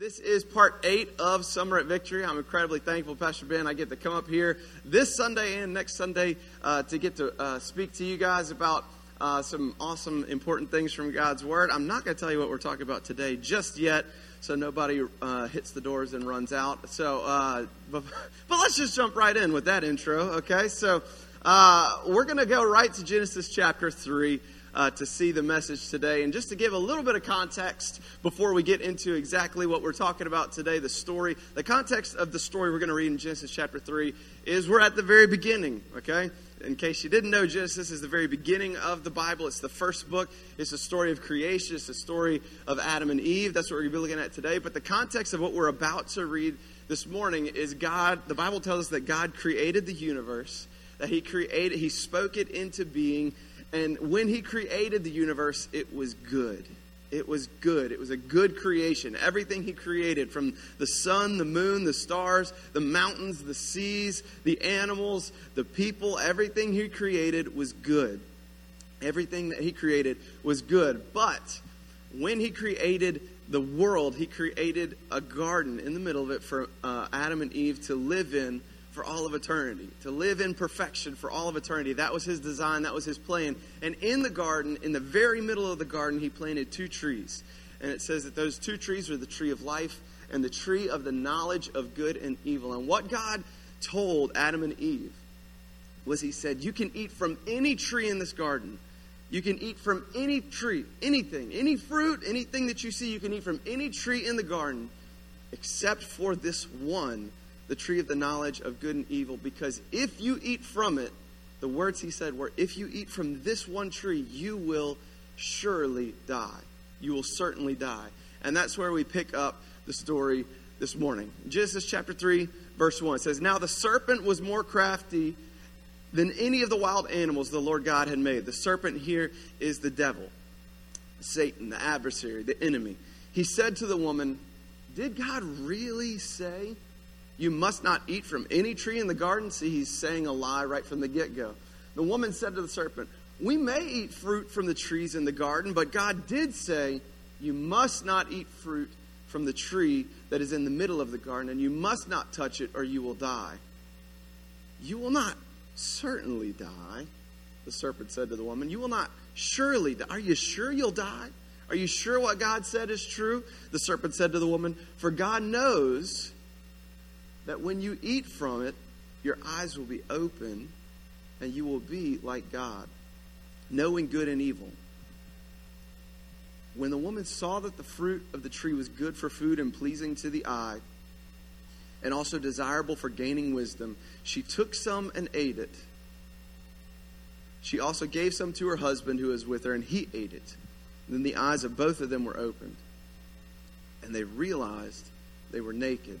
This is part eight of Summer at Victory. I'm incredibly thankful, Pastor Ben. I get to come up here this Sunday and next Sunday uh, to get to uh, speak to you guys about uh, some awesome, important things from God's Word. I'm not going to tell you what we're talking about today just yet, so nobody uh, hits the doors and runs out. So, uh, but, but, let's just jump right in with that intro, okay? So, uh, we're going to go right to Genesis chapter 3 uh, to see the message today. And just to give a little bit of context before we get into exactly what we're talking about today, the story, the context of the story we're going to read in Genesis chapter 3 is we're at the very beginning, okay? In case you didn't know, Genesis is the very beginning of the Bible. It's the first book. It's the story of creation. It's the story of Adam and Eve. That's what we're going to be looking at today. But the context of what we're about to read this morning is God, the Bible tells us that God created the universe, that He created, He spoke it into being, and when he created the universe, it was good. It was good. It was a good creation. Everything he created from the sun, the moon, the stars, the mountains, the seas, the animals, the people, everything he created was good. Everything that he created was good. But when he created the world, he created a garden in the middle of it for uh, Adam and Eve to live in for all of eternity, to live in perfection for all of eternity. That was his design, that was his plan. And in the garden, in the very middle of the garden, he planted two trees. And it says that those two trees were the tree of life and the tree of the knowledge of good and evil. And what God told Adam and Eve was He said, You can eat from any tree in this garden. You can eat from any tree, anything, any fruit, anything that you see, you can eat from any tree in the garden except for this one the tree of the knowledge of good and evil, because if you eat from it, the words he said were, if you eat from this one tree, you will surely die. You will certainly die. And that's where we pick up the story this morning. Genesis chapter 3, verse 1 says, Now the serpent was more crafty than any of the wild animals the Lord God had made. The serpent here is the devil, Satan, the adversary, the enemy. He said to the woman, Did God really say? You must not eat from any tree in the garden. See, he's saying a lie right from the get go. The woman said to the serpent, We may eat fruit from the trees in the garden, but God did say, You must not eat fruit from the tree that is in the middle of the garden, and you must not touch it, or you will die. You will not certainly die, the serpent said to the woman. You will not surely die. Are you sure you'll die? Are you sure what God said is true? The serpent said to the woman, For God knows that when you eat from it, your eyes will be open and you will be like God, knowing good and evil. When the woman saw that the fruit of the tree was good for food and pleasing to the eye, and also desirable for gaining wisdom, she took some and ate it. She also gave some to her husband who was with her, and he ate it. And then the eyes of both of them were opened, and they realized they were naked.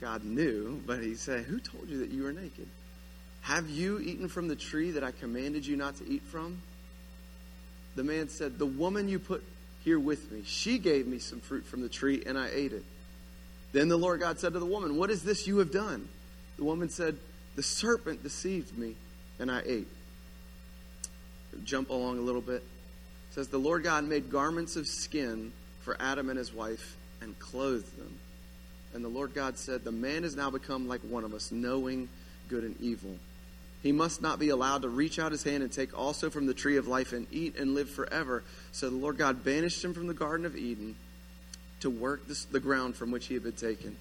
God knew, but he said, Who told you that you were naked? Have you eaten from the tree that I commanded you not to eat from? The man said, The woman you put here with me, she gave me some fruit from the tree, and I ate it. Then the Lord God said to the woman, What is this you have done? The woman said, The serpent deceived me, and I ate. Jump along a little bit. It says, The Lord God made garments of skin for Adam and his wife and clothed them. And the Lord God said, The man has now become like one of us, knowing good and evil. He must not be allowed to reach out his hand and take also from the tree of life and eat and live forever. So the Lord God banished him from the Garden of Eden to work this, the ground from which he had been taken.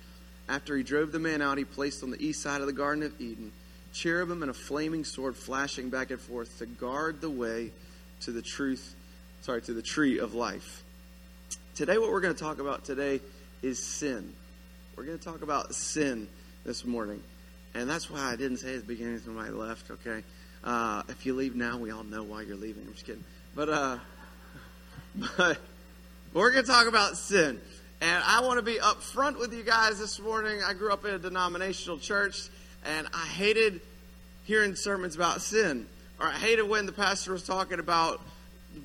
After he drove the man out, he placed on the east side of the Garden of Eden cherubim and a flaming sword flashing back and forth to guard the way to the truth, sorry, to the tree of life. Today, what we're going to talk about today is sin. We're going to talk about sin this morning. And that's why I didn't say at the beginning when I left, okay? Uh, if you leave now, we all know why you're leaving. I'm just kidding. But, uh, but we're going to talk about sin. And I want to be upfront with you guys this morning. I grew up in a denominational church, and I hated hearing sermons about sin. Or I hated when the pastor was talking about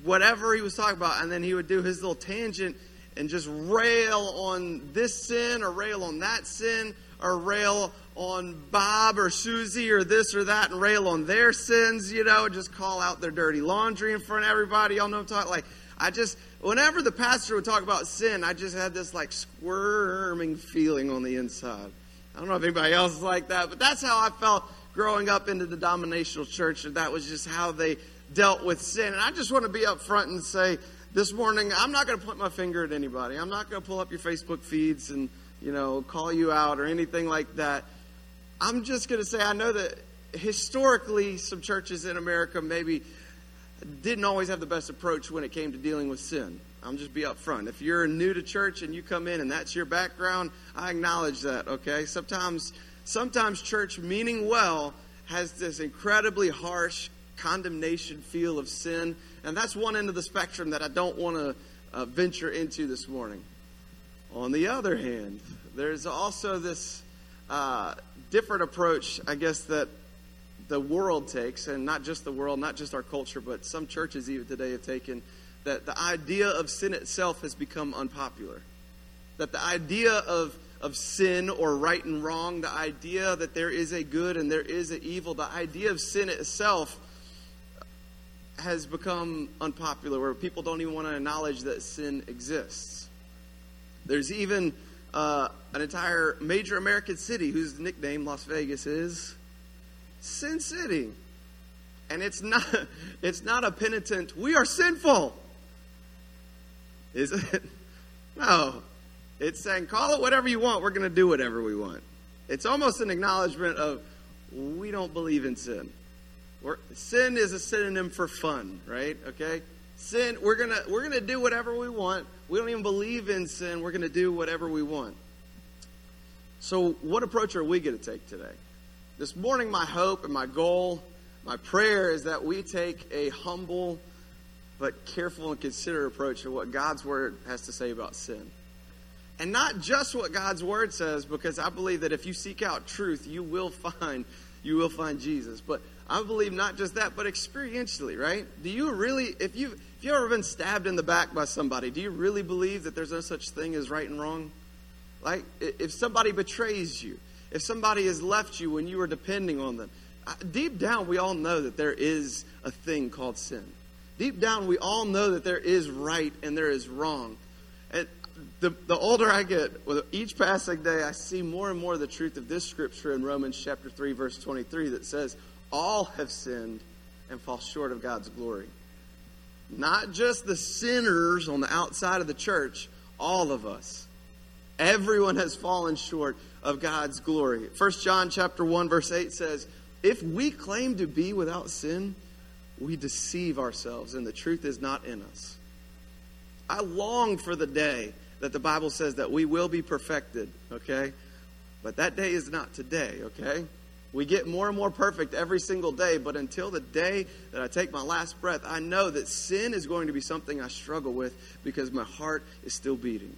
whatever he was talking about, and then he would do his little tangent and just rail on this sin or rail on that sin or rail on Bob or Susie or this or that and rail on their sins, you know, just call out their dirty laundry in front of everybody. Y'all know I'm talking like I just whenever the pastor would talk about sin, I just had this like squirming feeling on the inside. I don't know if anybody else is like that, but that's how I felt growing up into the denominational church, and that was just how they dealt with sin. And I just want to be up front and say this morning, I'm not going to point my finger at anybody. I'm not going to pull up your Facebook feeds and, you know, call you out or anything like that. I'm just going to say I know that historically some churches in America maybe didn't always have the best approach when it came to dealing with sin. I'm just be upfront. If you're new to church and you come in and that's your background, I acknowledge that, okay? Sometimes sometimes church meaning well has this incredibly harsh condemnation feel of sin. And that's one end of the spectrum that I don't want to uh, venture into this morning. On the other hand, there's also this uh, different approach, I guess, that the world takes, and not just the world, not just our culture, but some churches even today have taken, that the idea of sin itself has become unpopular. That the idea of, of sin or right and wrong, the idea that there is a good and there is an evil, the idea of sin itself has become unpopular, where people don't even want to acknowledge that sin exists. There's even uh, an entire major American city whose nickname Las Vegas is Sin City, and it's not it's not a penitent. We are sinful, is it? No, it's saying call it whatever you want. We're going to do whatever we want. It's almost an acknowledgement of we don't believe in sin. We're, sin is a synonym for fun, right? Okay? Sin, we're gonna we're gonna do whatever we want. We don't even believe in sin. We're gonna do whatever we want. So, what approach are we gonna take today? This morning, my hope and my goal, my prayer is that we take a humble but careful and considerate approach to what God's word has to say about sin. And not just what God's word says, because I believe that if you seek out truth, you will find you will find Jesus. But I believe not just that, but experientially, right? Do you really, if you if you ever been stabbed in the back by somebody, do you really believe that there's no such thing as right and wrong? Like if somebody betrays you, if somebody has left you when you were depending on them, deep down we all know that there is a thing called sin. Deep down we all know that there is right and there is wrong. And the, the older I get, with each passing day, I see more and more the truth of this scripture in Romans chapter 3, verse 23 that says, all have sinned and fall short of God's glory. Not just the sinners on the outside of the church, all of us. Everyone has fallen short of God's glory. 1 John chapter 1 verse 8 says, "If we claim to be without sin, we deceive ourselves and the truth is not in us." I long for the day that the Bible says that we will be perfected, okay? But that day is not today, okay? We get more and more perfect every single day, but until the day that I take my last breath, I know that sin is going to be something I struggle with because my heart is still beating.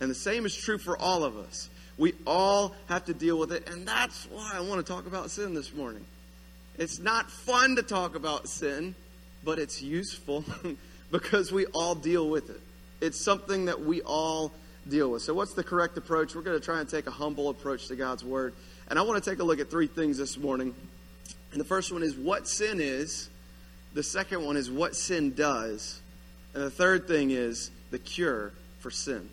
And the same is true for all of us. We all have to deal with it, and that's why I want to talk about sin this morning. It's not fun to talk about sin, but it's useful because we all deal with it. It's something that we all deal with. So, what's the correct approach? We're going to try and take a humble approach to God's Word. And I want to take a look at three things this morning. And the first one is what sin is, the second one is what sin does, and the third thing is the cure for sin.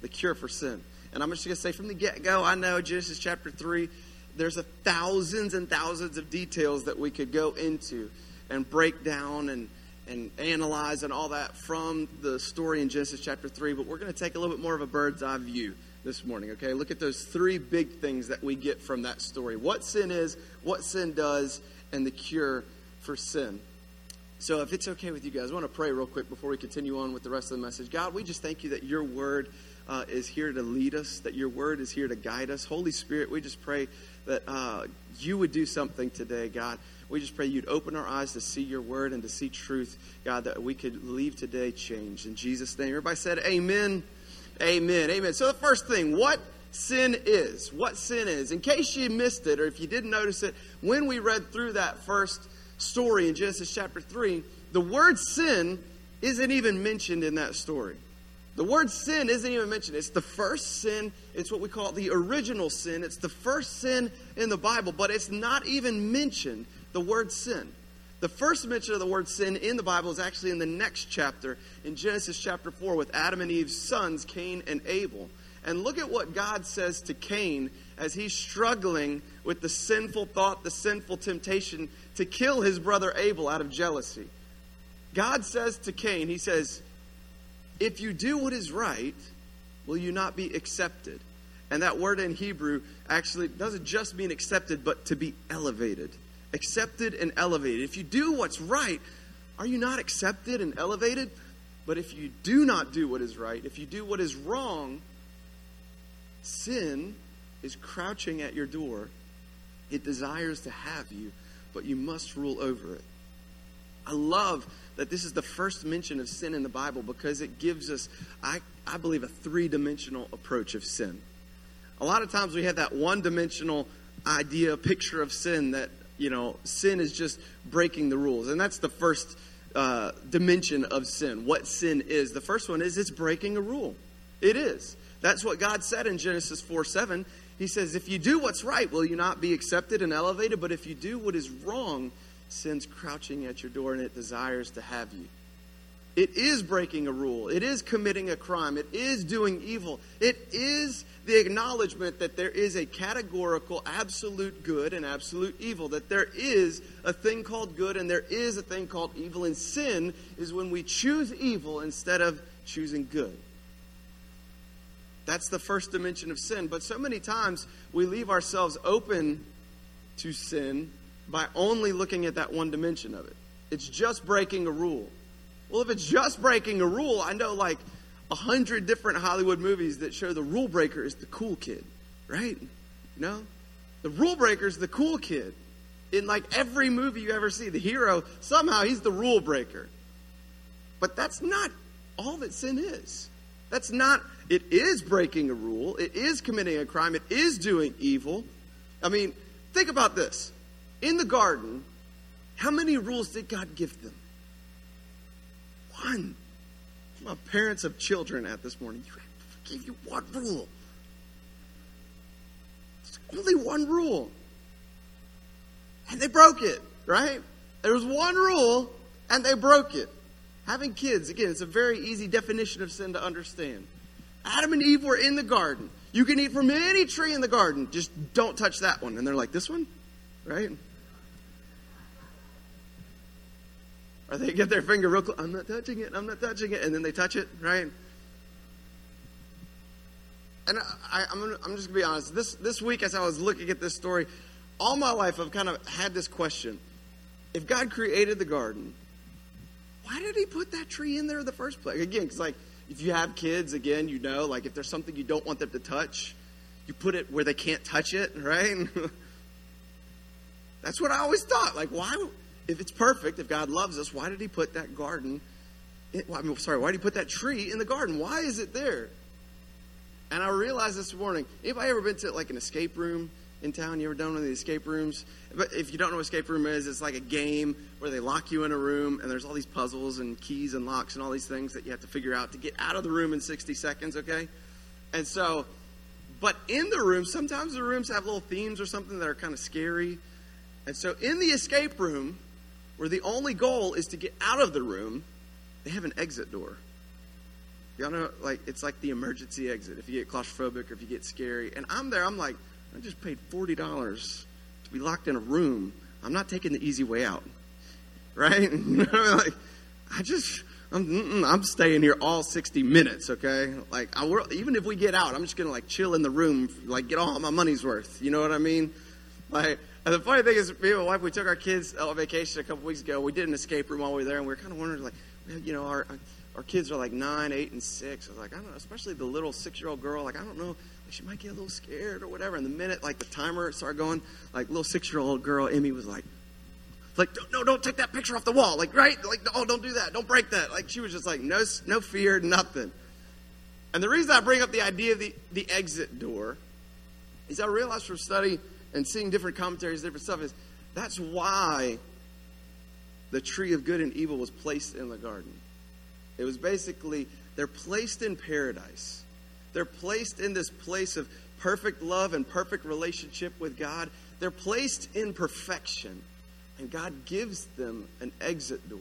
The cure for sin. And I'm just going to say from the get go, I know Genesis chapter 3, there's a thousands and thousands of details that we could go into and break down and, and analyze and all that from the story in Genesis chapter 3, but we're going to take a little bit more of a bird's eye view this morning, okay? Look at those three big things that we get from that story what sin is, what sin does, and the cure for sin. So, if it's okay with you guys, I want to pray real quick before we continue on with the rest of the message. God, we just thank you that your word uh, is here to lead us, that your word is here to guide us. Holy Spirit, we just pray that uh, you would do something today, God. We just pray you'd open our eyes to see your word and to see truth, God, that we could leave today changed. In Jesus' name. Everybody said, Amen. Amen. Amen. So, the first thing, what sin is? What sin is? In case you missed it or if you didn't notice it, when we read through that first story in Genesis chapter 3, the word sin isn't even mentioned in that story. The word sin isn't even mentioned. It's the first sin. It's what we call the original sin. It's the first sin in the Bible, but it's not even mentioned, the word sin. The first mention of the word sin in the Bible is actually in the next chapter, in Genesis chapter 4, with Adam and Eve's sons, Cain and Abel. And look at what God says to Cain as he's struggling with the sinful thought, the sinful temptation to kill his brother Abel out of jealousy. God says to Cain, He says, if you do what is right, will you not be accepted? And that word in Hebrew actually doesn't just mean accepted, but to be elevated. Accepted and elevated. If you do what's right, are you not accepted and elevated? But if you do not do what is right, if you do what is wrong, sin is crouching at your door. It desires to have you, but you must rule over it. I love that this is the first mention of sin in the Bible because it gives us, I, I believe, a three dimensional approach of sin. A lot of times we have that one dimensional idea, picture of sin that, you know, sin is just breaking the rules. And that's the first uh, dimension of sin, what sin is. The first one is it's breaking a rule. It is. That's what God said in Genesis 4 7. He says, If you do what's right, will you not be accepted and elevated? But if you do what is wrong, sin's crouching at your door and it desires to have you. It is breaking a rule. It is committing a crime. It is doing evil. It is the acknowledgement that there is a categorical absolute good and absolute evil, that there is a thing called good and there is a thing called evil. And sin is when we choose evil instead of choosing good. That's the first dimension of sin. But so many times we leave ourselves open to sin by only looking at that one dimension of it. It's just breaking a rule. Well, if it's just breaking a rule, I know like a hundred different Hollywood movies that show the rule breaker is the cool kid, right? You know? The rule breaker is the cool kid. In like every movie you ever see, the hero, somehow he's the rule breaker. But that's not all that sin is. That's not, it is breaking a rule, it is committing a crime, it is doing evil. I mean, think about this in the garden, how many rules did God give them? One. My parents of children at this morning, you gave you one rule. It's only one rule. And they broke it, right? There was one rule and they broke it. Having kids, again, it's a very easy definition of sin to understand. Adam and Eve were in the garden. You can eat from any tree in the garden, just don't touch that one. And they're like, this one? Right? Or they get their finger real close. I'm not touching it. I'm not touching it. And then they touch it, right? And I, am I'm, I'm just going to be honest. This, this week, as I was looking at this story, all my life I've kind of had this question. If God created the garden, why did he put that tree in there in the first place? Again, because like if you have kids, again, you know, like if there's something you don't want them to touch, you put it where they can't touch it, right? That's what I always thought. Like, why? If it's perfect, if God loves us, why did He put that garden? In, I'm sorry, why did He put that tree in the garden? Why is it there? And I realized this morning. Anybody ever been to like an escape room in town? You ever done one of the escape rooms? But if you don't know what escape room is, it's like a game where they lock you in a room and there's all these puzzles and keys and locks and all these things that you have to figure out to get out of the room in 60 seconds. Okay, and so, but in the room, sometimes the rooms have little themes or something that are kind of scary. And so, in the escape room, where the only goal is to get out of the room, they have an exit door. Y'all know, like, it's like the emergency exit if you get claustrophobic or if you get scary. And I'm there, I'm like, I just paid $40 to be locked in a room. I'm not taking the easy way out. Right? like, I just, I'm, I'm staying here all 60 minutes, okay? Like, I, even if we get out, I'm just to, like, chill in the room, like, get all my money's worth. You know what I mean? Like, and the funny thing is, me and my wife, we took our kids on vacation a couple weeks ago. We did an escape room while we were there, and we were kind of wondering, like, you know, our our kids are like nine, eight, and six. I was like, I don't know, especially the little six year old girl. Like, I don't know, she might get a little scared or whatever. And the minute like the timer started going, like little six year old girl, Emmy was like, like no, don't take that picture off the wall. Like right, like oh, don't do that, don't break that. Like she was just like no, no fear, nothing. And the reason I bring up the idea of the, the exit door is I realized from study and seeing different commentaries, different stuff, is that's why the tree of good and evil was placed in the garden. It was basically, they're placed in paradise. They're placed in this place of perfect love and perfect relationship with God. They're placed in perfection. And God gives them an exit door.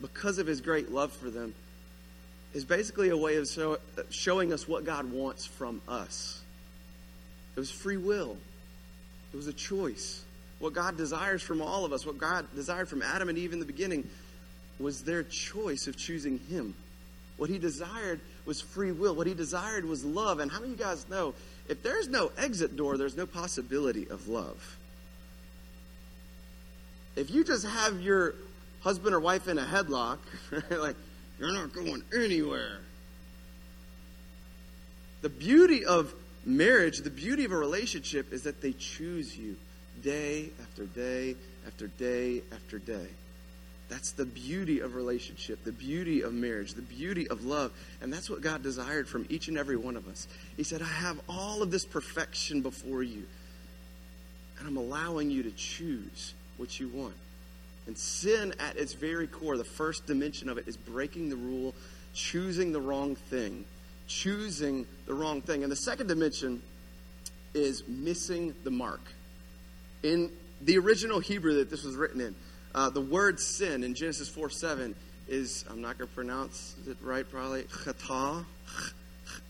Because of his great love for them, is basically a way of show, showing us what God wants from us. It was free will, it was a choice. What God desires from all of us, what God desired from Adam and Eve in the beginning, was their choice of choosing Him. What He desired was free will. What He desired was love. And how many of you guys know if there's no exit door, there's no possibility of love? If you just have your husband or wife in a headlock, like, you're not going anywhere. The beauty of marriage, the beauty of a relationship is that they choose you day after day after day after day. That's the beauty of relationship, the beauty of marriage, the beauty of love. And that's what God desired from each and every one of us. He said, I have all of this perfection before you, and I'm allowing you to choose what you want. And sin, at its very core, the first dimension of it is breaking the rule, choosing the wrong thing. Choosing the wrong thing. And the second dimension is missing the mark. In the original Hebrew that this was written in, uh, the word sin in Genesis 4 7 is, I'm not going to pronounce it right probably, chata.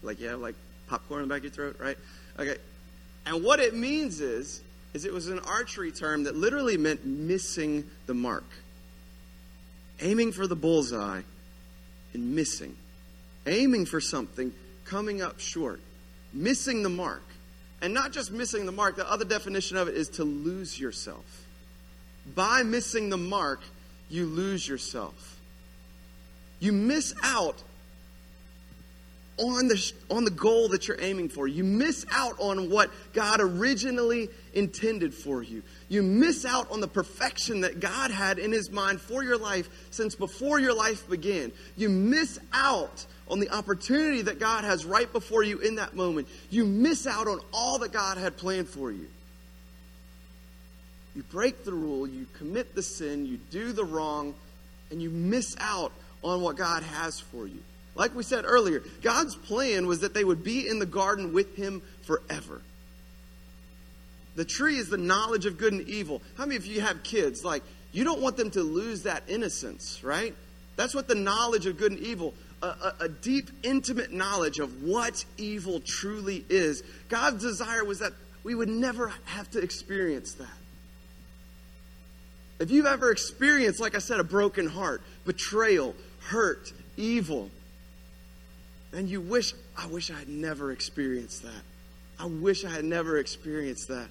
Like, yeah, like popcorn in the back of your throat, right? Okay. And what it means is, is it was an archery term that literally meant missing the mark. Aiming for the bullseye and missing. Aiming for something, coming up short. Missing the mark. And not just missing the mark, the other definition of it is to lose yourself. By missing the mark, you lose yourself. You miss out on the, on the goal that you're aiming for. You miss out on what God originally intended for you. You miss out on the perfection that God had in His mind for your life since before your life began. You miss out on the opportunity that God has right before you in that moment. You miss out on all that God had planned for you. You break the rule, you commit the sin, you do the wrong, and you miss out on what God has for you. Like we said earlier, God's plan was that they would be in the garden with Him forever. The tree is the knowledge of good and evil. How many of you have kids? Like, you don't want them to lose that innocence, right? That's what the knowledge of good and evil, a, a, deep, intimate knowledge of what evil truly is. God's desire was that we would never have to experience that. If you've ever experienced, like I said, a broken heart, betrayal, hurt, evil, and you wish, I wish I had never experienced that. I wish I had never experienced that.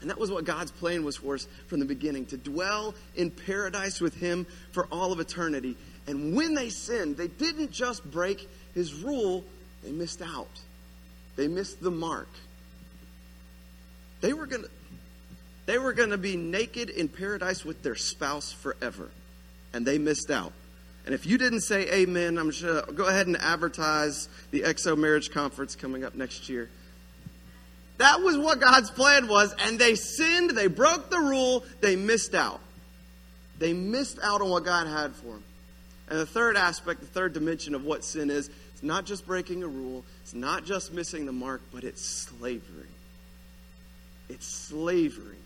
And that was what God's plan was for us from the beginning to dwell in paradise with Him for all of eternity. And when they sinned, they didn't just break His rule, they missed out. They missed the mark. They were going to. They were going to be naked in paradise with their spouse forever. And they missed out. And if you didn't say amen, I'm to go ahead and advertise the XO Marriage Conference coming up next year. That was what God's plan was, and they sinned, they broke the rule, they missed out. They missed out on what God had for them. And the third aspect, the third dimension of what sin is, it's not just breaking a rule, it's not just missing the mark, but it's slavery. It's slavery.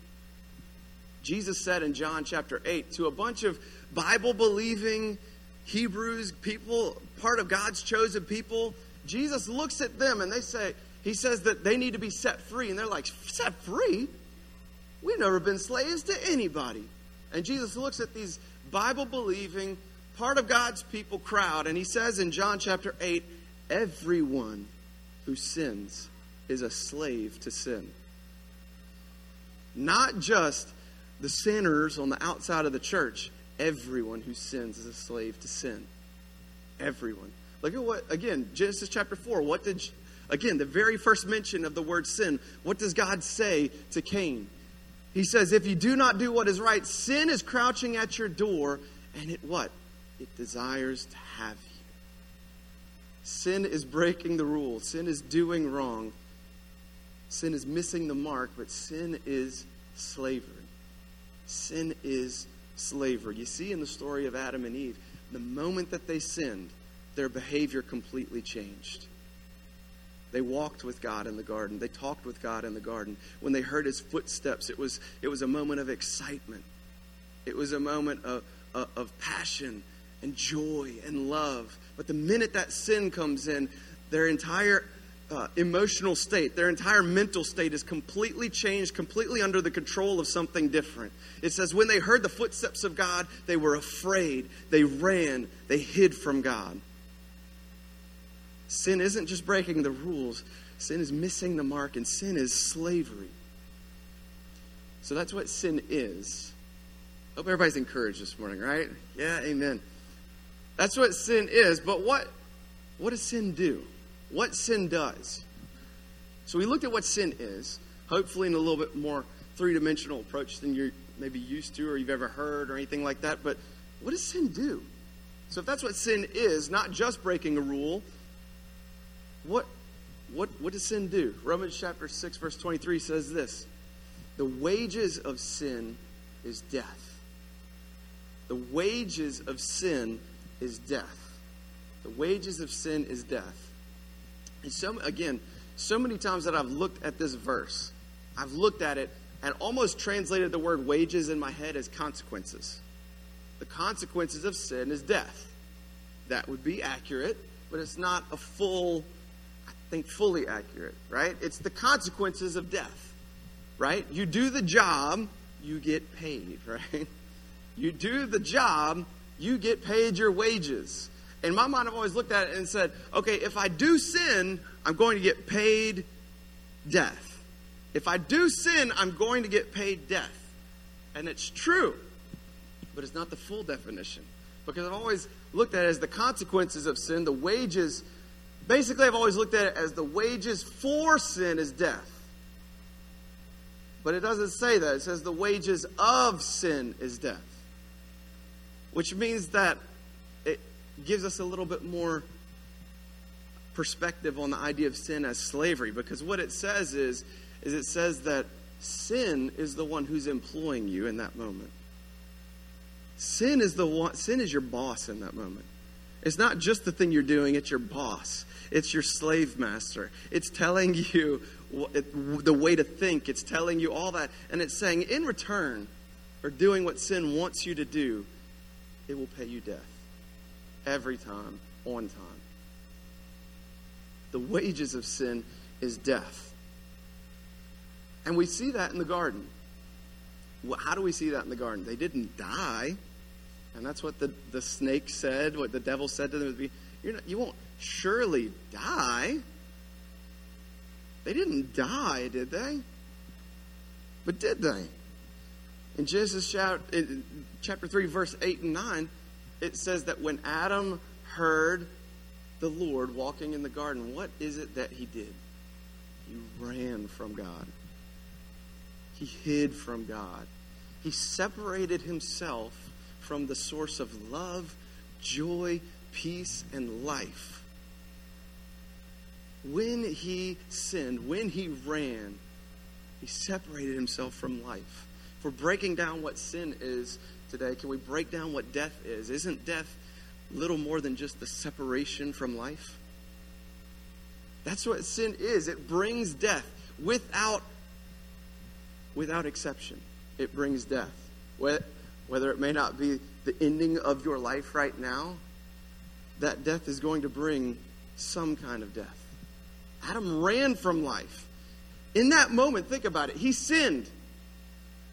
Jesus said in John chapter 8 to a bunch of Bible believing Hebrews, people, part of God's chosen people, Jesus looks at them and they say, He says that they need to be set free. And they're like, Set free? We've never been slaves to anybody. And Jesus looks at these Bible believing, part of God's people crowd, and He says in John chapter 8, Everyone who sins is a slave to sin. Not just the sinners on the outside of the church, Everyone who sins is a slave to sin. Everyone. Look at what, again, Genesis chapter 4. What did, again, the very first mention of the word sin, what does God say to Cain? He says, If you do not do what is right, sin is crouching at your door, and it what? It desires to have you. Sin is breaking the rules, sin is doing wrong, sin is missing the mark, but sin is slavery. Sin is slavery. You see in the story of Adam and Eve, the moment that they sinned, their behavior completely changed. They walked with God in the garden. They talked with God in the garden. When they heard his footsteps, it was, it was a moment of excitement. It was a moment of, of, of passion and joy and love. But the minute that sin comes in, their entire uh, emotional state, their entire mental state is completely changed, completely under the control of something different. It says, when they heard the footsteps of God, they were afraid, they ran, they hid from God. Sin isn't just breaking the rules, sin is missing the mark, and sin is slavery. So that's what sin is. Hope everybody's encouraged this morning, right? Yeah, amen. That's what sin is, but what what does sin do? What sin does? So we looked at what sin is, hopefully in a little bit more three-dimensional approach than you're maybe used to or you've ever heard or anything like that, but what does sin do? So if that's what sin is, not just breaking a rule, what, what, what does sin do? Romans chapter 6, verse 23 says this The wages of sin is death. The wages of sin is death. The wages of sin is death. And so, again, so many times that I've looked at this verse, I've looked at it and almost translated the word wages in my head as consequences. The consequences of sin is death. That would be accurate, but it's not a full I think fully accurate, right? It's the consequences of death, right? You do the job, you get paid, right? You do the job, you get paid your wages. In my mind, I've always looked at it and said, okay, if I do sin, I'm going to get paid death. If I do sin, I'm going to get paid death. And it's true, but it's not the full definition. Because I've always looked at it as the consequences of sin, the wages Basically, I've always looked at it as the wages for sin is death. But it doesn't say that. It says the wages of sin is death. Which means that it gives us a little bit more perspective on the idea of sin as slavery. Because what it says is, is it says that sin is the one who's employing you in that moment. Sin is the one sin is your boss in that moment. It's not just the thing you're doing, it's your boss. It's your slave master. It's telling you the way to think. It's telling you all that. And it's saying, in return for doing what sin wants you to do, it will pay you death. Every time, on time. The wages of sin is death. And we see that in the garden. How do we see that in the garden? They didn't die. And that's what the, the snake said, what the devil said to them. You're not, you won't surely die. They didn't die, did they? But did they? And Jesus Genesis chapter 3, verse 8 and 9, it says that when Adam heard the Lord walking in the garden, what is it that he did? He ran from God. He hid from God. He separated himself from the source of love, joy, peace, and life. When he sinned, when he ran, he separated himself from life. For breaking down what sin is today, can we break down what death is? Isn't death little more than just the separation from life? That's what sin is. It brings death without without exception. It brings death. Whether it may not be the ending of your life right now, that death is going to bring some kind of death. Adam ran from life. In that moment, think about it. He sinned.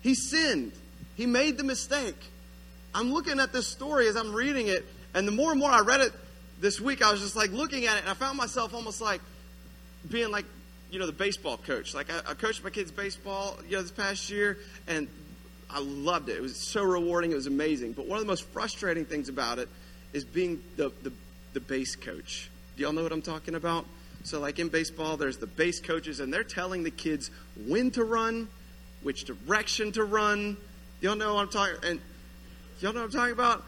He sinned. He made the mistake. I'm looking at this story as I'm reading it, and the more and more I read it this week, I was just like looking at it, and I found myself almost like being like, you know, the baseball coach. Like I, I coached my kids baseball, you know, this past year, and I loved it. It was so rewarding. It was amazing. But one of the most frustrating things about it is being the, the, the base coach. Do y'all know what I'm talking about? So, like in baseball, there's the base coaches, and they're telling the kids when to run, which direction to run. Y'all know what I'm talking. And y'all know what I'm talking about.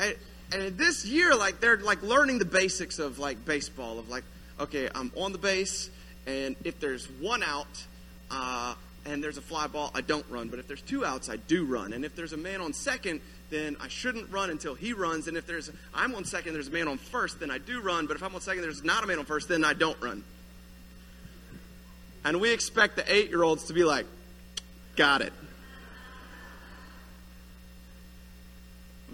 And, and this year, like they're like learning the basics of like baseball. Of like, okay, I'm on the base, and if there's one out, uh, and there's a fly ball, I don't run. But if there's two outs, I do run. And if there's a man on second, then I shouldn't run until he runs. And if there's I'm on second, there's a man on first, then I do run. But if I'm on second, there's not a man on first, then I don't run. And we expect the eight year olds to be like, got it.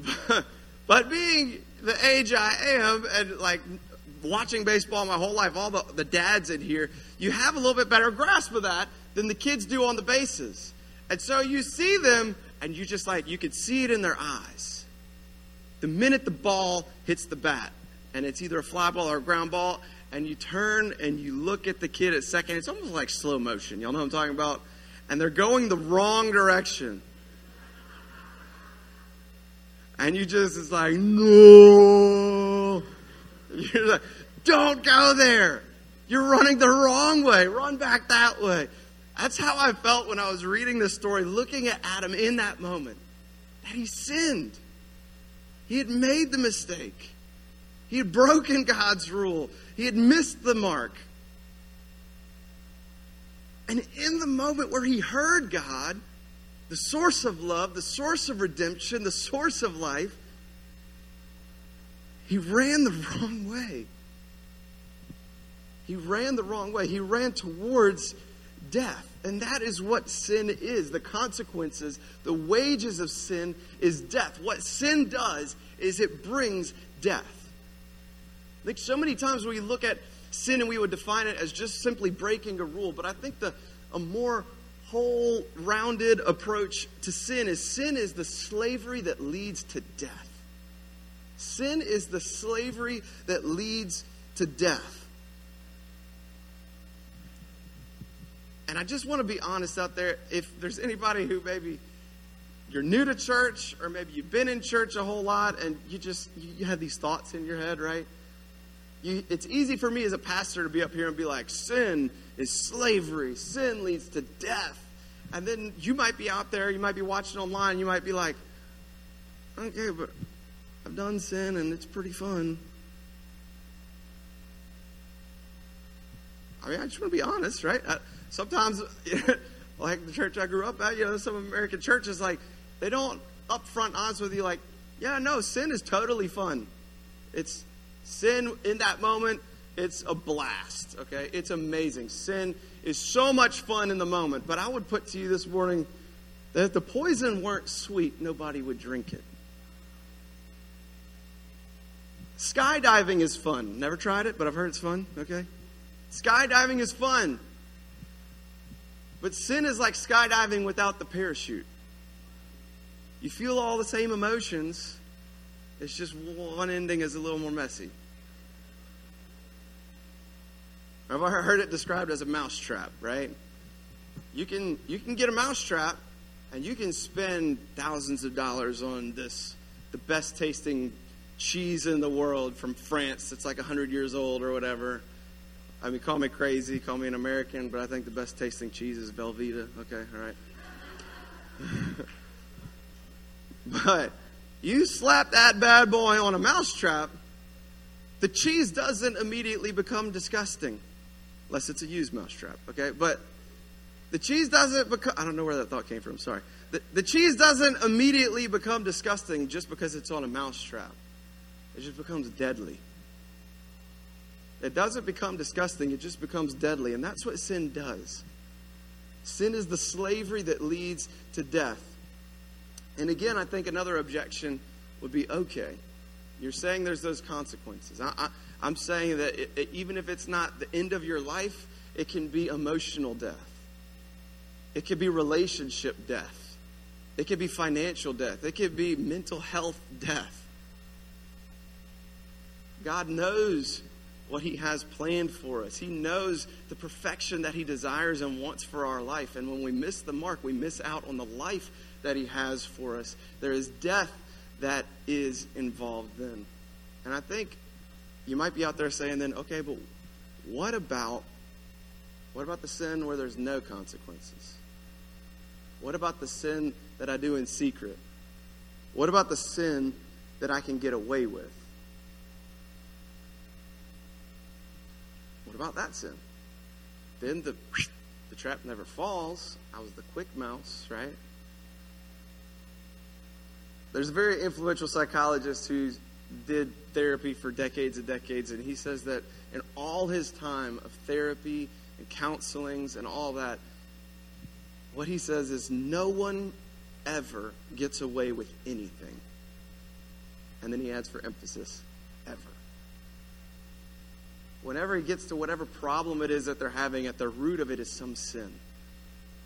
but being the age I am and like watching baseball my whole life, all the, the dads in here, you have a little bit better grasp of that than the kids do on the bases. And so you see them, and you just like, you can see it in their eyes. The minute the ball hits the bat, and it's either a fly ball or a ground ball, and you turn and you look at the kid at second, it's almost like slow motion. Y'all know what I'm talking about? And they're going the wrong direction. And you just, it's like, no. You're like, don't go there. You're running the wrong way. Run back that way. That's how I felt when I was reading this story, looking at Adam in that moment. That he sinned. He had made the mistake. He had broken God's rule. He had missed the mark. And in the moment where he heard God, the source of love, the source of redemption, the source of life, he ran the wrong way. He ran the wrong way. He ran towards death. And that is what sin is. The consequences, the wages of sin is death. What sin does is it brings death. I think so many times we look at sin and we would define it as just simply breaking a rule, but I think the a more whole rounded approach to sin is sin is the slavery that leads to death. Sin is the slavery that leads to death. And I just want to be honest out there. If there's anybody who maybe you're new to church, or maybe you've been in church a whole lot, and you just you have these thoughts in your head, right? You, it's easy for me as a pastor to be up here and be like, sin is slavery, sin leads to death. And then you might be out there, you might be watching online, you might be like, okay, but I've done sin and it's pretty fun. I mean, I just want to be honest, right? I, sometimes, like the church I grew up at, you know, some American churches, like, they don't upfront honest with you, like, yeah, no, sin is totally fun. It's sin in that moment, it's a blast, okay? It's amazing. Sin is so much fun in the moment. But I would put to you this morning that if the poison weren't sweet, nobody would drink it. Skydiving is fun. Never tried it, but I've heard it's fun, okay? Skydiving is fun. But sin is like skydiving without the parachute. You feel all the same emotions, it's just one ending is a little more messy. I've heard it described as a mousetrap, right? You can you can get a mousetrap and you can spend thousands of dollars on this the best tasting cheese in the world from France that's like 100 years old or whatever. I mean, call me crazy, call me an American, but I think the best tasting cheese is Velveeta. Okay, all right. but you slap that bad boy on a mousetrap, the cheese doesn't immediately become disgusting, unless it's a used mousetrap. Okay, but the cheese doesn't become. I don't know where that thought came from. Sorry. The, the cheese doesn't immediately become disgusting just because it's on a mousetrap. It just becomes deadly. It doesn't become disgusting, it just becomes deadly. And that's what sin does. Sin is the slavery that leads to death. And again, I think another objection would be okay, you're saying there's those consequences. I, am saying that it, it, even if it's not the end of your life, it can be emotional death, it could be relationship death, it could be financial death, it could be mental health death. God knows what He has planned for us. He knows the perfection that He desires and wants for our life. And when we miss the mark, we miss out on the life that He has for us. There is death that is involved then. And I think you might be out there saying then, okay, but what about what about the sin where there's no consequences? What about the sin that I do in secret? What about the sin that I can get away with? What about that sin? Then the the trap never falls. I was the quick mouse, right? There's a very influential psychologist who did therapy for decades and decades, and he says that in all his time of therapy and counselings and all that, what he says is no one ever gets away with anything. And then he adds for emphasis, ever. Whenever he gets to whatever problem it is that they're having, at the root of it is some sin,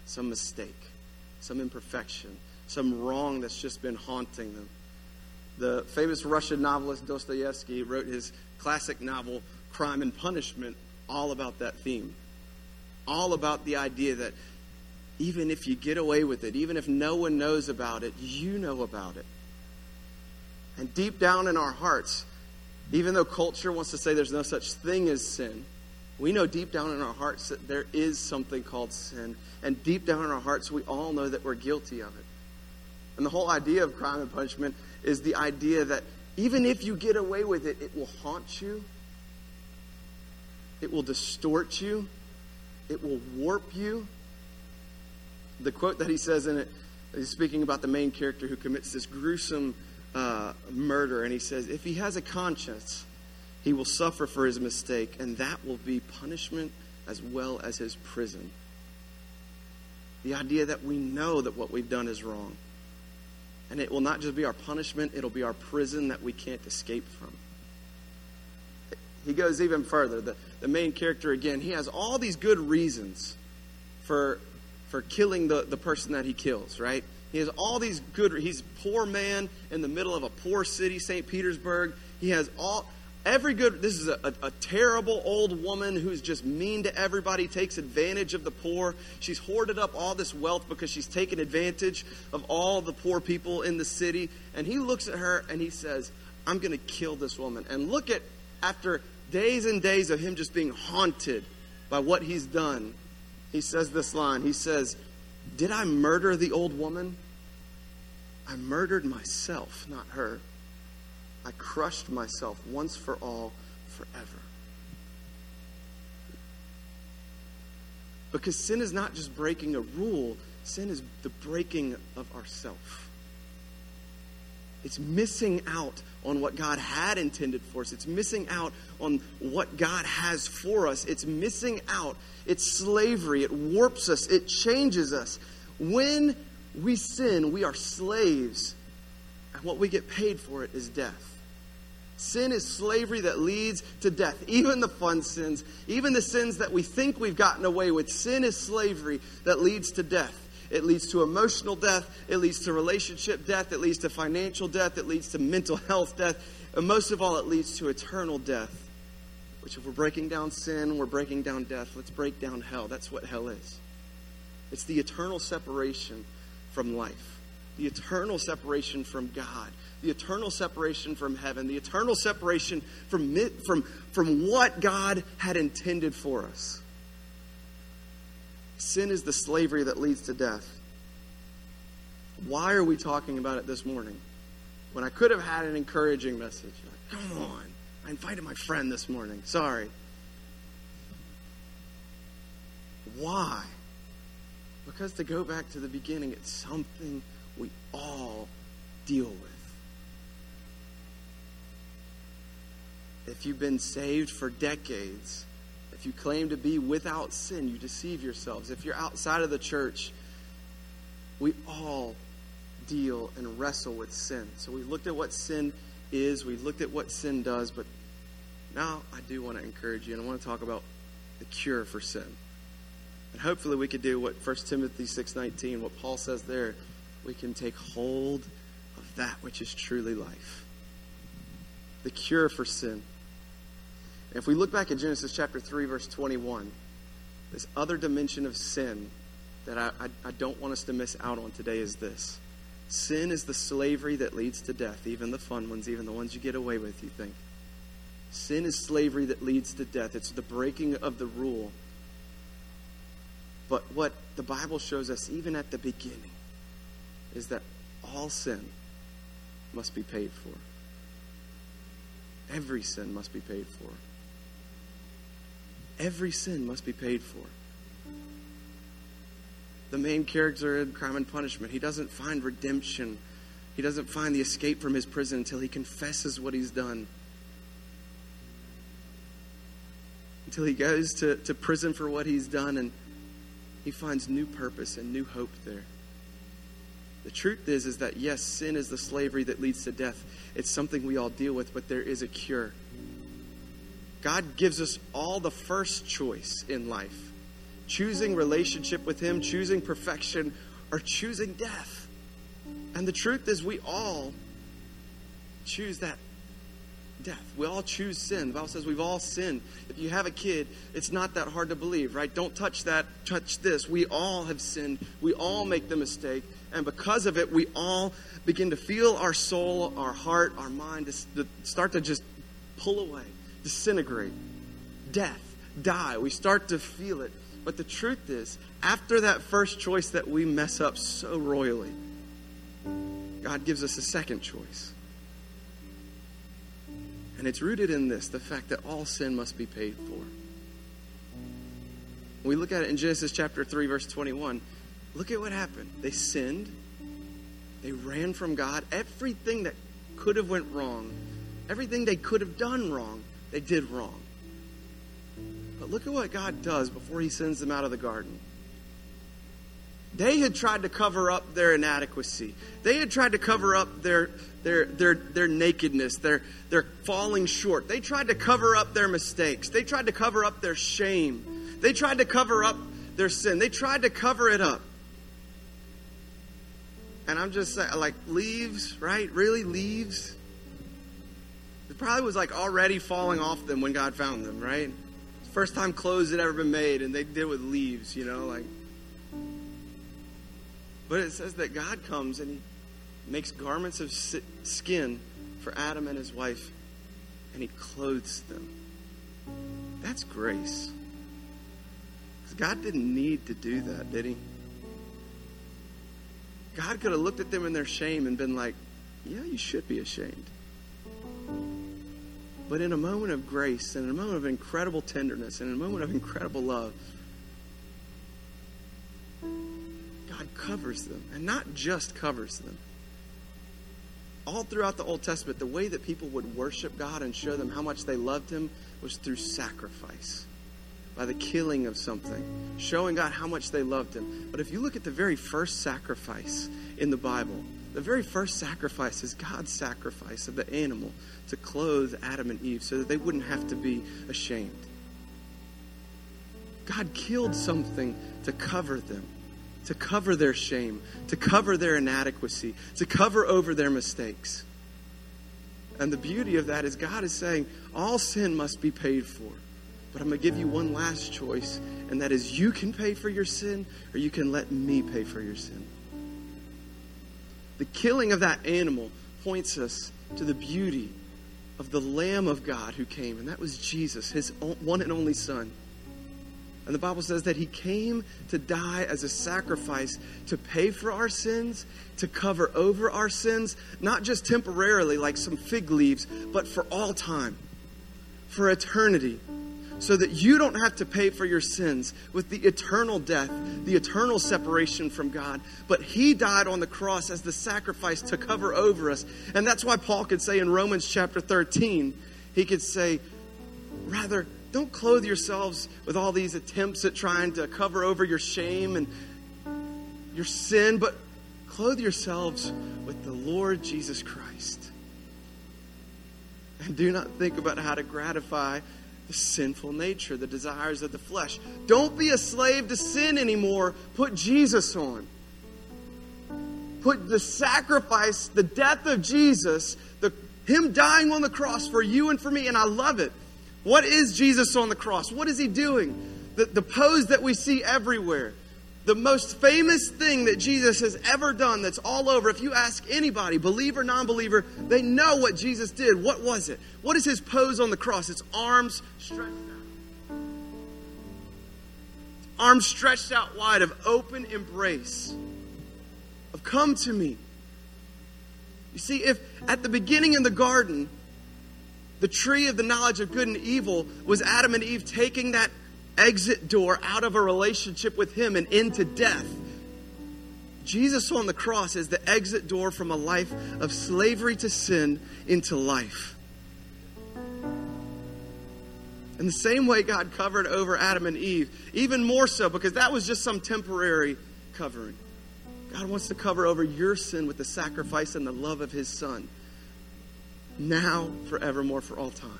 some mistake, some imperfection, some wrong that's just been haunting them. The famous Russian novelist Dostoevsky wrote his classic novel, Crime and Punishment, all about that theme. All about the idea that even if you get away with it, even if no one knows about it, you know about it. And deep down in our hearts, even though culture wants to say there's no such thing as sin, we know deep down in our hearts that there is something called sin. And deep down in our hearts, we all know that we're guilty of it. And the whole idea of crime and punishment is the idea that even if you get away with it, it will haunt you, it will distort you, it will warp you. The quote that he says in it, he's speaking about the main character who commits this gruesome uh, murder, and he says, if he has a conscience, he will suffer for his mistake, and that will be punishment as well as his prison. The idea that we know that what we've done is wrong. And it will not just be our punishment, it'll be our prison that we can't escape from. He goes even further. The, the main character, again, he has all these good reasons for, for killing the, the person that he kills, right? He has all these good. He's a poor man in the middle of a poor city, St. Petersburg. He has all every good. This is a, a, a, terrible old woman who's just mean to everybody, takes advantage of the poor. She's hoarded up all this wealth because she's taken advantage of all the poor people in the city. And he looks at her and he says, "I'm going to kill this woman." And look at after days and days of him just being haunted by what he's done. He says this line. He says, "Did I murder the old woman?" I murdered myself, not her. I crushed myself once for all, forever. Because sin is not just breaking a rule, sin is the breaking of ourself. It's missing out on what God had intended for us. It's missing out on what God has for us. It's missing out. It's slavery. It warps us. It changes us. When we sin, we are slaves, and what we get paid for it is death. Sin is slavery that leads to death. Even the fun sins, even the sins that we think we've gotten away with, sin is slavery that leads to death. It leads to emotional death. It leads to relationship death. It leads to financial death. It leads to mental health death. And most of all, it leads to eternal death. Which, if we're breaking down sin, we're breaking down death. Let's break down hell. That's what hell is. It's the eternal separation from life, the eternal separation from God, the eternal separation from heaven, the eternal separation from, from, from what God had intended for us. Sin is the slavery that leads to death. Why are we talking about it this morning? When I could have had an encouraging message. Come on. I invited my friend this morning. Sorry. Why? Because to go back to the beginning, it's something we all deal with. If you've been saved for decades, if you claim to be without sin, you deceive yourselves. If you're outside of the church, we all deal and wrestle with sin. So we looked at what sin is, we looked at what sin does, but now I do want to encourage you and I want to talk about the cure for sin. And hopefully we could do what 1 Timothy 6:19, what Paul says there, we can take hold of that which is truly life. The cure for sin. If we look back at Genesis chapter 3 verse 21, this other dimension of sin that I, I, I don't want us to miss out on today is this sin is the slavery that leads to death, even the fun ones, even the ones you get away with, you think. Sin is slavery that leads to death, it's the breaking of the rule. But what the Bible shows us, even at the beginning, is that all sin must be paid for. Every sin must be paid for. Every sin must be paid for. The main character in Crime and Punishment, he doesn't find redemption. He doesn't find the escape from his prison until he confesses what he's done. Until he goes to, to prison for what he's done and he finds new purpose and new hope there. The truth is, is that yes, sin is the slavery that leads to death. It's something we all deal with, but there is a cure. God gives us all the first choice in life choosing relationship with Him, choosing perfection, or choosing death. And the truth is, we all choose that death. We all choose sin. The Bible says we've all sinned. If you have a kid, it's not that hard to believe, right? Don't touch that, touch this. We all have sinned. We all make the mistake. And because of it, we all begin to feel our soul, our heart, our mind to start to just pull away, disintegrate, death, die. We start to feel it. But the truth is, after that first choice that we mess up so royally, God gives us a second choice. And it's rooted in this the fact that all sin must be paid for. When we look at it in Genesis chapter 3, verse 21, Look at what happened. They sinned. They ran from God. Everything that could have went wrong, everything they could have done wrong, they did wrong. But look at what God does before he sends them out of the garden. They had tried to cover up their inadequacy. They had tried to cover up their their their their nakedness, their their falling short. They tried to cover up their mistakes. They tried to cover up their shame. They tried to cover up their sin. They tried to cover it up. And I'm just saying, like, leaves, right? Really, leaves? Probably was like already falling off them when God found them, right? First time clothes had ever been made, and they did with leaves, you know, like. But it says that God comes and He makes garments of skin for Adam and his wife, and He clothes them. That's grace. Because God didn't need to do that, did He? God could have looked at them in their shame and been like, yeah, you should be ashamed. But in a moment of grace and in a moment of incredible tenderness and in a moment of mm-hmm. incredible love, God covers them. And not just covers them. All throughout the Old Testament, the way that people would worship God and show them mm-hmm. how much they loved Him was through sacrifice by the killing of something, showing God how much they loved Him. But if you look at the very first sacrifice in the Bible, the very first sacrifice is God's sacrifice of the animal to clothe Adam and Eve so that they wouldn't have to be ashamed. God killed something to cover them, to cover their shame, to cover their inadequacy, to cover over their mistakes. And the beauty of that is God is saying all sin must be paid for. But I'm going to give you one last choice, and that is you can pay for your sin or you can let me pay for your sin. The killing of that animal points us to the beauty of the Lamb of God who came, and that was Jesus, his one and only Son. And the Bible says that he came to die as a sacrifice to pay for our sins, to cover over our sins, not just temporarily like some fig leaves, but for all time, for eternity so that you don't have to pay for your sins with the eternal death, the eternal separation from God. But He died on the cross as the sacrifice to cover over us. And that's why Paul could say in Romans chapter 13, he could say, rather, don't clothe yourselves with all these attempts at trying to cover over your shame and your sin, but clothe yourselves with the Lord Jesus Christ. And do not think about how to gratify the sinful nature, the desires of the flesh. Don't be a slave to sin anymore. Put Jesus on. Put the sacrifice, the death of Jesus, the him dying on the cross for you and for me, and I love it. What is Jesus on the cross? What is he doing? The, the pose that we see everywhere. The most famous thing that Jesus has ever done that's all over, if you ask anybody, believer, non believer, they know what Jesus did. What was it? What is his pose on the cross? It's arms stretched out. Arms stretched out wide of open embrace, of come to me. You see, if at the beginning in the garden, the tree of the knowledge of good and evil was Adam and Eve taking that exit door out of a relationship with Him and into death. Jesus on the cross is the exit door from a life of slavery to sin into life. In the same way God covered over Adam and Eve, even more so because that was just some temporary covering. God wants to cover over your sin with the sacrifice and the love of His Son, now, forevermore, for all time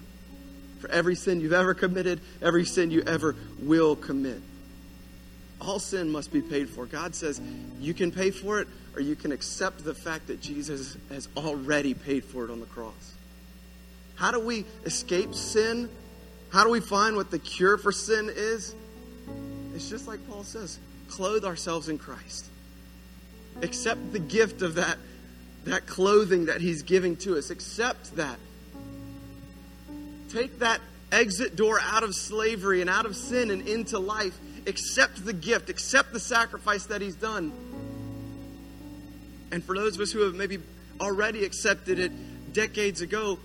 for every sin you've ever committed, every sin you ever will commit. All sin must be paid for. God says you can pay for it or you can accept the fact that Jesus has already paid for it on the cross. How do we escape sin? How do we find what the cure for sin is? It's just like Paul says clothe ourselves in Christ. Accept the gift of that, that clothing that he's giving to us. Accept that Take that exit door out of slavery and out of sin and into life. Accept the gift, accept the sacrifice that He's done. And for those of us who have maybe already accepted it decades ago,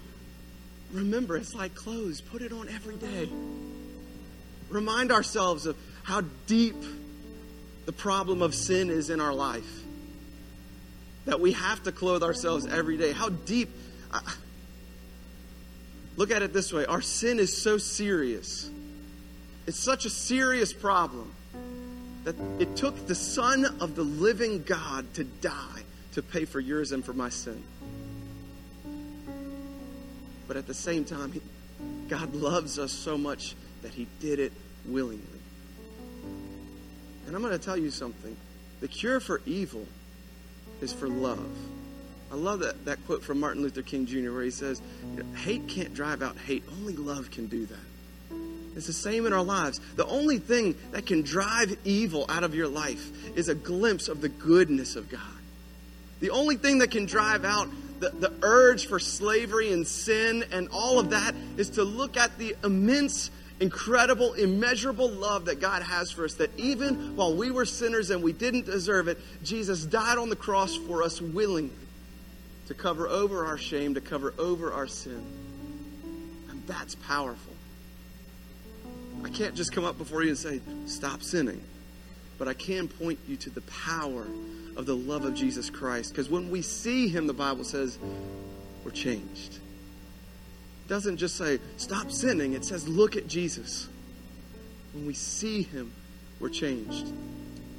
remember it's like clothes. Put it on every day. Remind ourselves of how deep the problem of sin is in our life. That we have to clothe ourselves every day. How deep. Uh, Look at it this way our sin is so serious. It's such a serious problem that it took the Son of the living God to die to pay for yours and for my sin. But at the same time, God loves us so much that He did it willingly. And I'm going to tell you something the cure for evil is for love. I love that, that quote from Martin Luther King Jr., where he says, Hate can't drive out hate, only love can do that. It's the same in our lives. The only thing that can drive evil out of your life is a glimpse of the goodness of God. The only thing that can drive out the, the urge for slavery and sin and all of that is to look at the immense, incredible, immeasurable love that God has for us. That even while we were sinners and we didn't deserve it, Jesus died on the cross for us willingly to cover over our shame, to cover over our sin. And that's powerful. I can't just come up before you and say, stop sinning. But I can point you to the power of the love of Jesus Christ. Because when we see him, the Bible says, we're changed. It doesn't just say, stop sinning. It says, look at Jesus. When we see him, we're changed.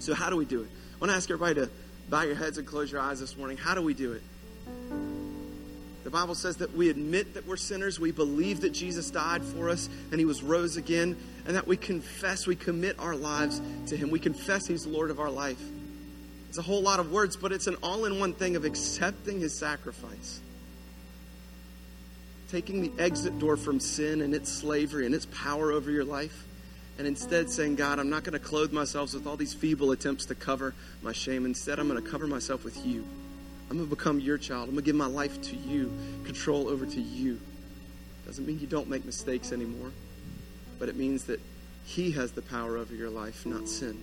So, how do we do it? I want to ask everybody to bow your heads and close your eyes this morning. How do we do it? The Bible says that we admit that we're sinners, we believe that Jesus died for us and he was rose again, and that we confess, we commit our lives to him. We confess he's Lord of our life. It's a whole lot of words, but it's an all in one thing of accepting his sacrifice. Taking the exit door from sin and its slavery and its power over your life, and instead saying, God, I'm not going to clothe myself with all these feeble attempts to cover my shame. Instead, I'm going to cover myself with you. I'm going to become your child. I'm going to give my life to you, control over to you. Doesn't mean you don't make mistakes anymore, but it means that He has the power over your life, not sin.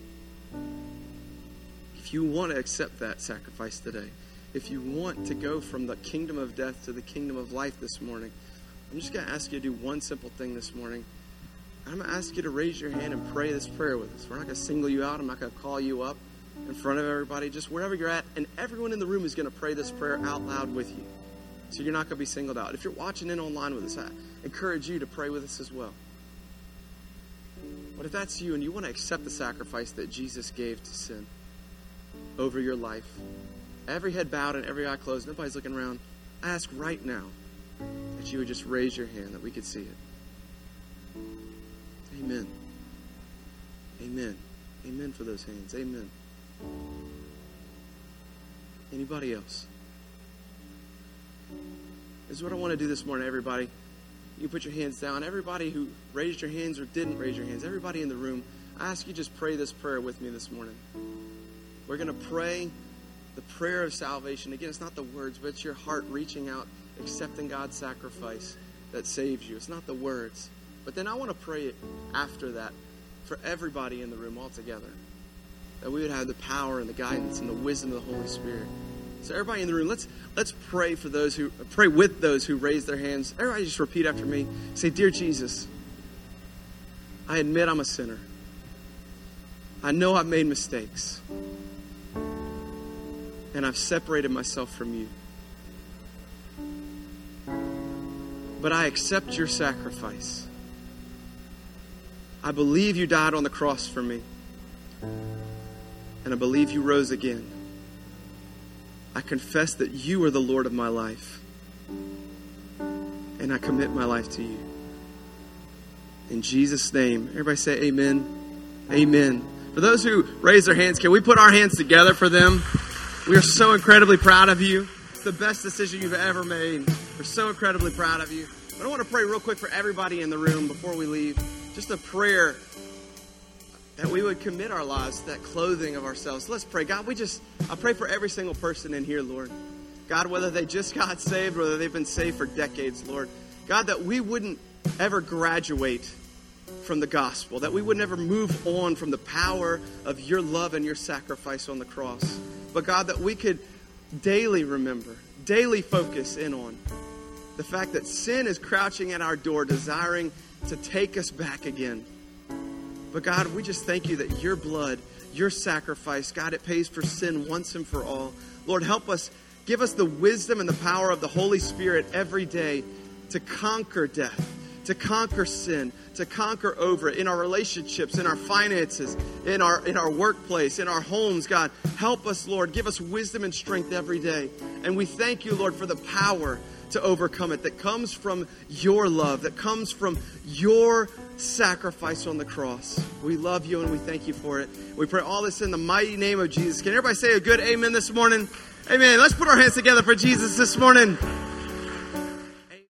If you want to accept that sacrifice today, if you want to go from the kingdom of death to the kingdom of life this morning, I'm just going to ask you to do one simple thing this morning. I'm going to ask you to raise your hand and pray this prayer with us. We're not going to single you out. I'm not going to call you up in front of everybody, just wherever you're at, and everyone in the room is going to pray this prayer out loud with you. So you're not going to be singled out. If you're watching in online with us, I encourage you to pray with us as well. But if that's you and you want to accept the sacrifice that Jesus gave to sin over your life, every head bowed and every eye closed, nobody's looking around, I ask right now that you would just raise your hand that we could see it. Amen. Amen. Amen for those hands. Amen. Anybody else? This is what I want to do this morning, everybody. You put your hands down. Everybody who raised your hands or didn't raise your hands, everybody in the room, I ask you just pray this prayer with me this morning. We're going to pray the prayer of salvation. Again, it's not the words, but it's your heart reaching out, accepting God's sacrifice that saves you. It's not the words. But then I want to pray it after that for everybody in the room all together. That we would have the power and the guidance and the wisdom of the Holy Spirit. So everybody in the room, let's let's pray for those who pray with those who raise their hands. Everybody just repeat after me. Say, Dear Jesus, I admit I'm a sinner. I know I've made mistakes. And I've separated myself from you. But I accept your sacrifice. I believe you died on the cross for me. And I believe you rose again. I confess that you are the Lord of my life. And I commit my life to you. In Jesus' name. Everybody say amen. Amen. For those who raise their hands, can we put our hands together for them? We are so incredibly proud of you. It's the best decision you've ever made. We're so incredibly proud of you. But I want to pray real quick for everybody in the room before we leave. Just a prayer that we would commit our lives to that clothing of ourselves. Let's pray. God, we just, I pray for every single person in here, Lord. God, whether they just got saved, whether they've been saved for decades, Lord. God, that we wouldn't ever graduate from the gospel, that we would never move on from the power of your love and your sacrifice on the cross. But God, that we could daily remember, daily focus in on the fact that sin is crouching at our door, desiring to take us back again. But God, we just thank you that your blood, your sacrifice, God, it pays for sin once and for all. Lord, help us, give us the wisdom and the power of the Holy Spirit every day to conquer death, to conquer sin, to conquer over it in our relationships, in our finances, in our in our workplace, in our homes, God. Help us, Lord. Give us wisdom and strength every day. And we thank you, Lord, for the power to overcome it that comes from your love, that comes from your sacrifice on the cross. We love you and we thank you for it. We pray all this in the mighty name of Jesus. Can everybody say a good amen this morning? Amen. Let's put our hands together for Jesus this morning.